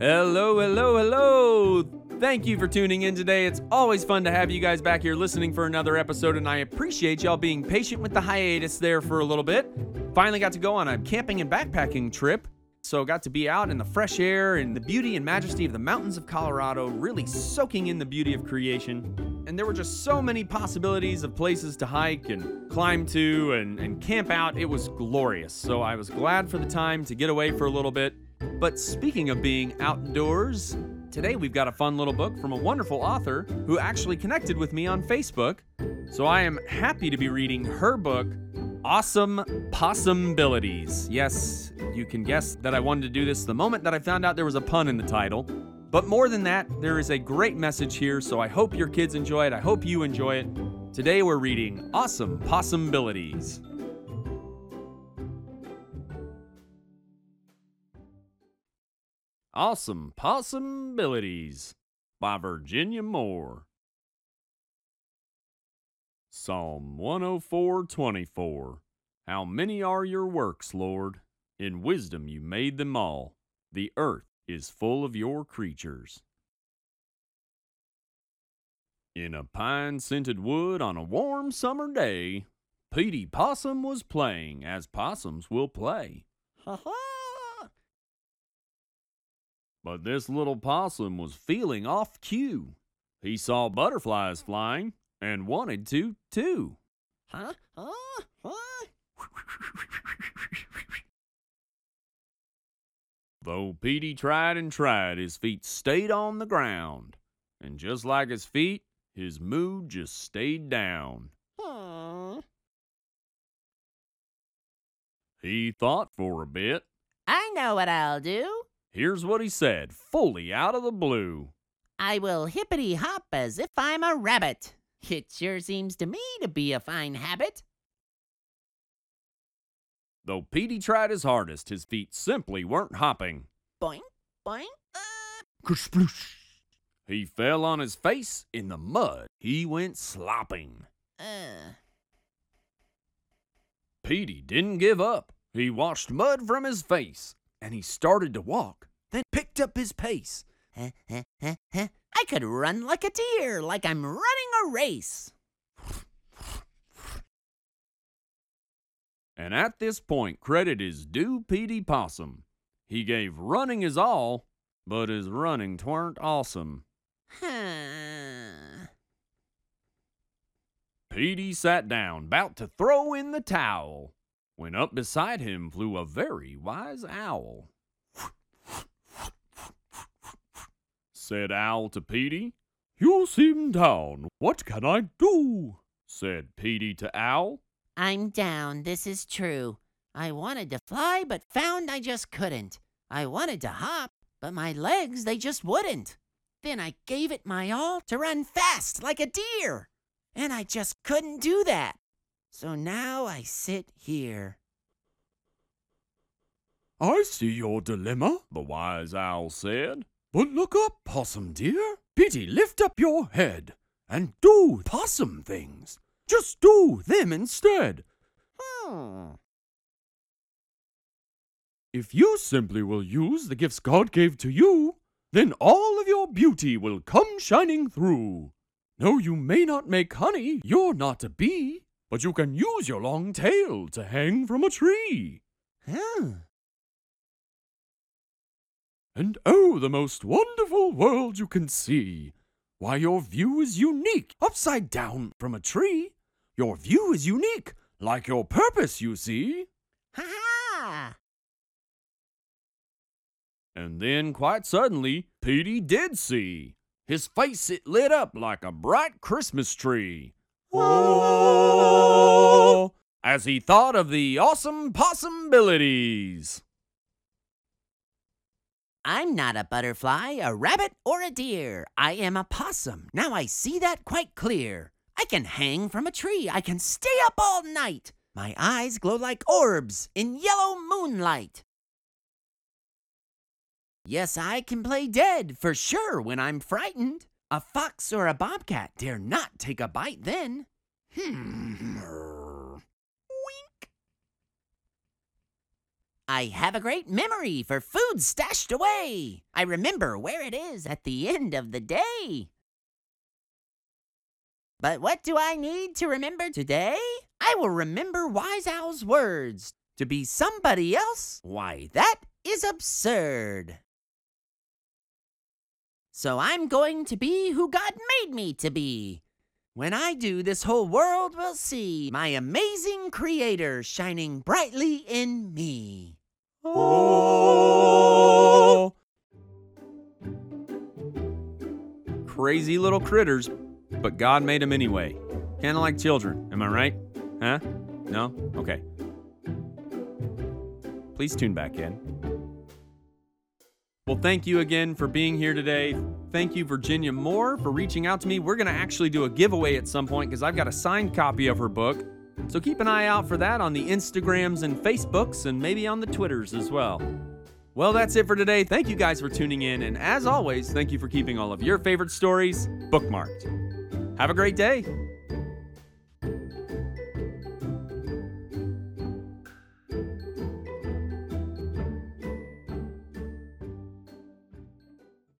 Hello, hello, hello. Thank you for tuning in today. It's always fun to have you guys back here listening for another episode, and I appreciate y'all being patient with the hiatus there for a little bit. Finally got to go on a camping and backpacking trip. So got to be out in the fresh air and the beauty and majesty of the mountains of Colorado, really soaking in the beauty of creation. And there were just so many possibilities of places to hike and climb to and, and camp out. It was glorious. So I was glad for the time to get away for a little bit. But speaking of being outdoors, today we've got a fun little book from a wonderful author who actually connected with me on Facebook. So I am happy to be reading her book, Awesome Possum-bilities. Yes, you can guess that I wanted to do this the moment that I found out there was a pun in the title. But more than that, there is a great message here, so I hope your kids enjoy it. I hope you enjoy it. Today we're reading Awesome Possum-bilities. Awesome Possum-bilities by Virginia More. Psalm 104:24 How many are your works, Lord? In wisdom you made them all. The earth is full of your creatures. In a pine scented wood on a warm summer day, Petey Possum was playing as possums will play. Ha ha! But this little possum was feeling off cue. He saw butterflies flying and wanted to, too. Huh? Huh? Huh? Though Petey tried and tried, his feet stayed on the ground. And just like his feet, his mood just stayed down. Aww. He thought for a bit. I know what I'll do. Here's what he said, fully out of the blue. I will hippity hop as if I'm a rabbit. It sure seems to me to be a fine habit. Though Petey tried his hardest, his feet simply weren't hopping. Boing, boing, uh. He fell on his face in the mud. He went slopping. Uh. Petey didn't give up. He washed mud from his face, and he started to walk, then picked up his pace. I could run like a deer, like I'm running a race. And at this point, credit is due Petey Possum. He gave running his all, but his running tweren't awesome. Petey sat down, bout to throw in the towel, when up beside him flew a very wise owl. Said Owl to Petey, You seem down. What can I do? Said Petey to Owl. I'm down, this is true. I wanted to fly, but found I just couldn't. I wanted to hop, but my legs, they just wouldn't. Then I gave it my all to run fast like a deer, and I just couldn't do that. So now I sit here. I see your dilemma, the wise owl said. But look up, possum dear. Petey, lift up your head and do possum things. Just do them instead. Hmm. If you simply will use the gifts God gave to you, then all of your beauty will come shining through. No, you may not make honey, you're not a bee, but you can use your long tail to hang from a tree. Huh. And oh, the most wonderful world you can see. Why, your view is unique, upside down from a tree. Your view is unique, like your purpose, you see. Ha ha! And then, quite suddenly, Petey did see. His face it lit up like a bright Christmas tree. Oh! As he thought of the awesome possibilities. I'm not a butterfly, a rabbit, or a deer. I am a possum. Now I see that quite clear. I can hang from a tree. I can stay up all night. My eyes glow like orbs in yellow moonlight. Yes, I can play dead for sure when I'm frightened. A fox or a bobcat dare not take a bite then. Hmm. Wink. I have a great memory for food stashed away. I remember where it is at the end of the day. But what do I need to remember today? I will remember Wise Owl's words. To be somebody else? Why, that is absurd. So I'm going to be who God made me to be. When I do, this whole world will see my amazing Creator shining brightly in me. Oh. Crazy little critters, but God made them anyway. Kind of like children, am I right? Huh? No? Okay. Please tune back in. Well, thank you again for being here today. Thank you, Virginia More, for reaching out to me. We're going to actually do a giveaway at some point because I've got a signed copy of her book. So keep an eye out for that on the Instagrams and Facebooks and maybe on the Twitters as well. Well, that's it for today. Thank you guys for tuning in. And as always, thank you for keeping all of your favorite stories bookmarked. Have a great day.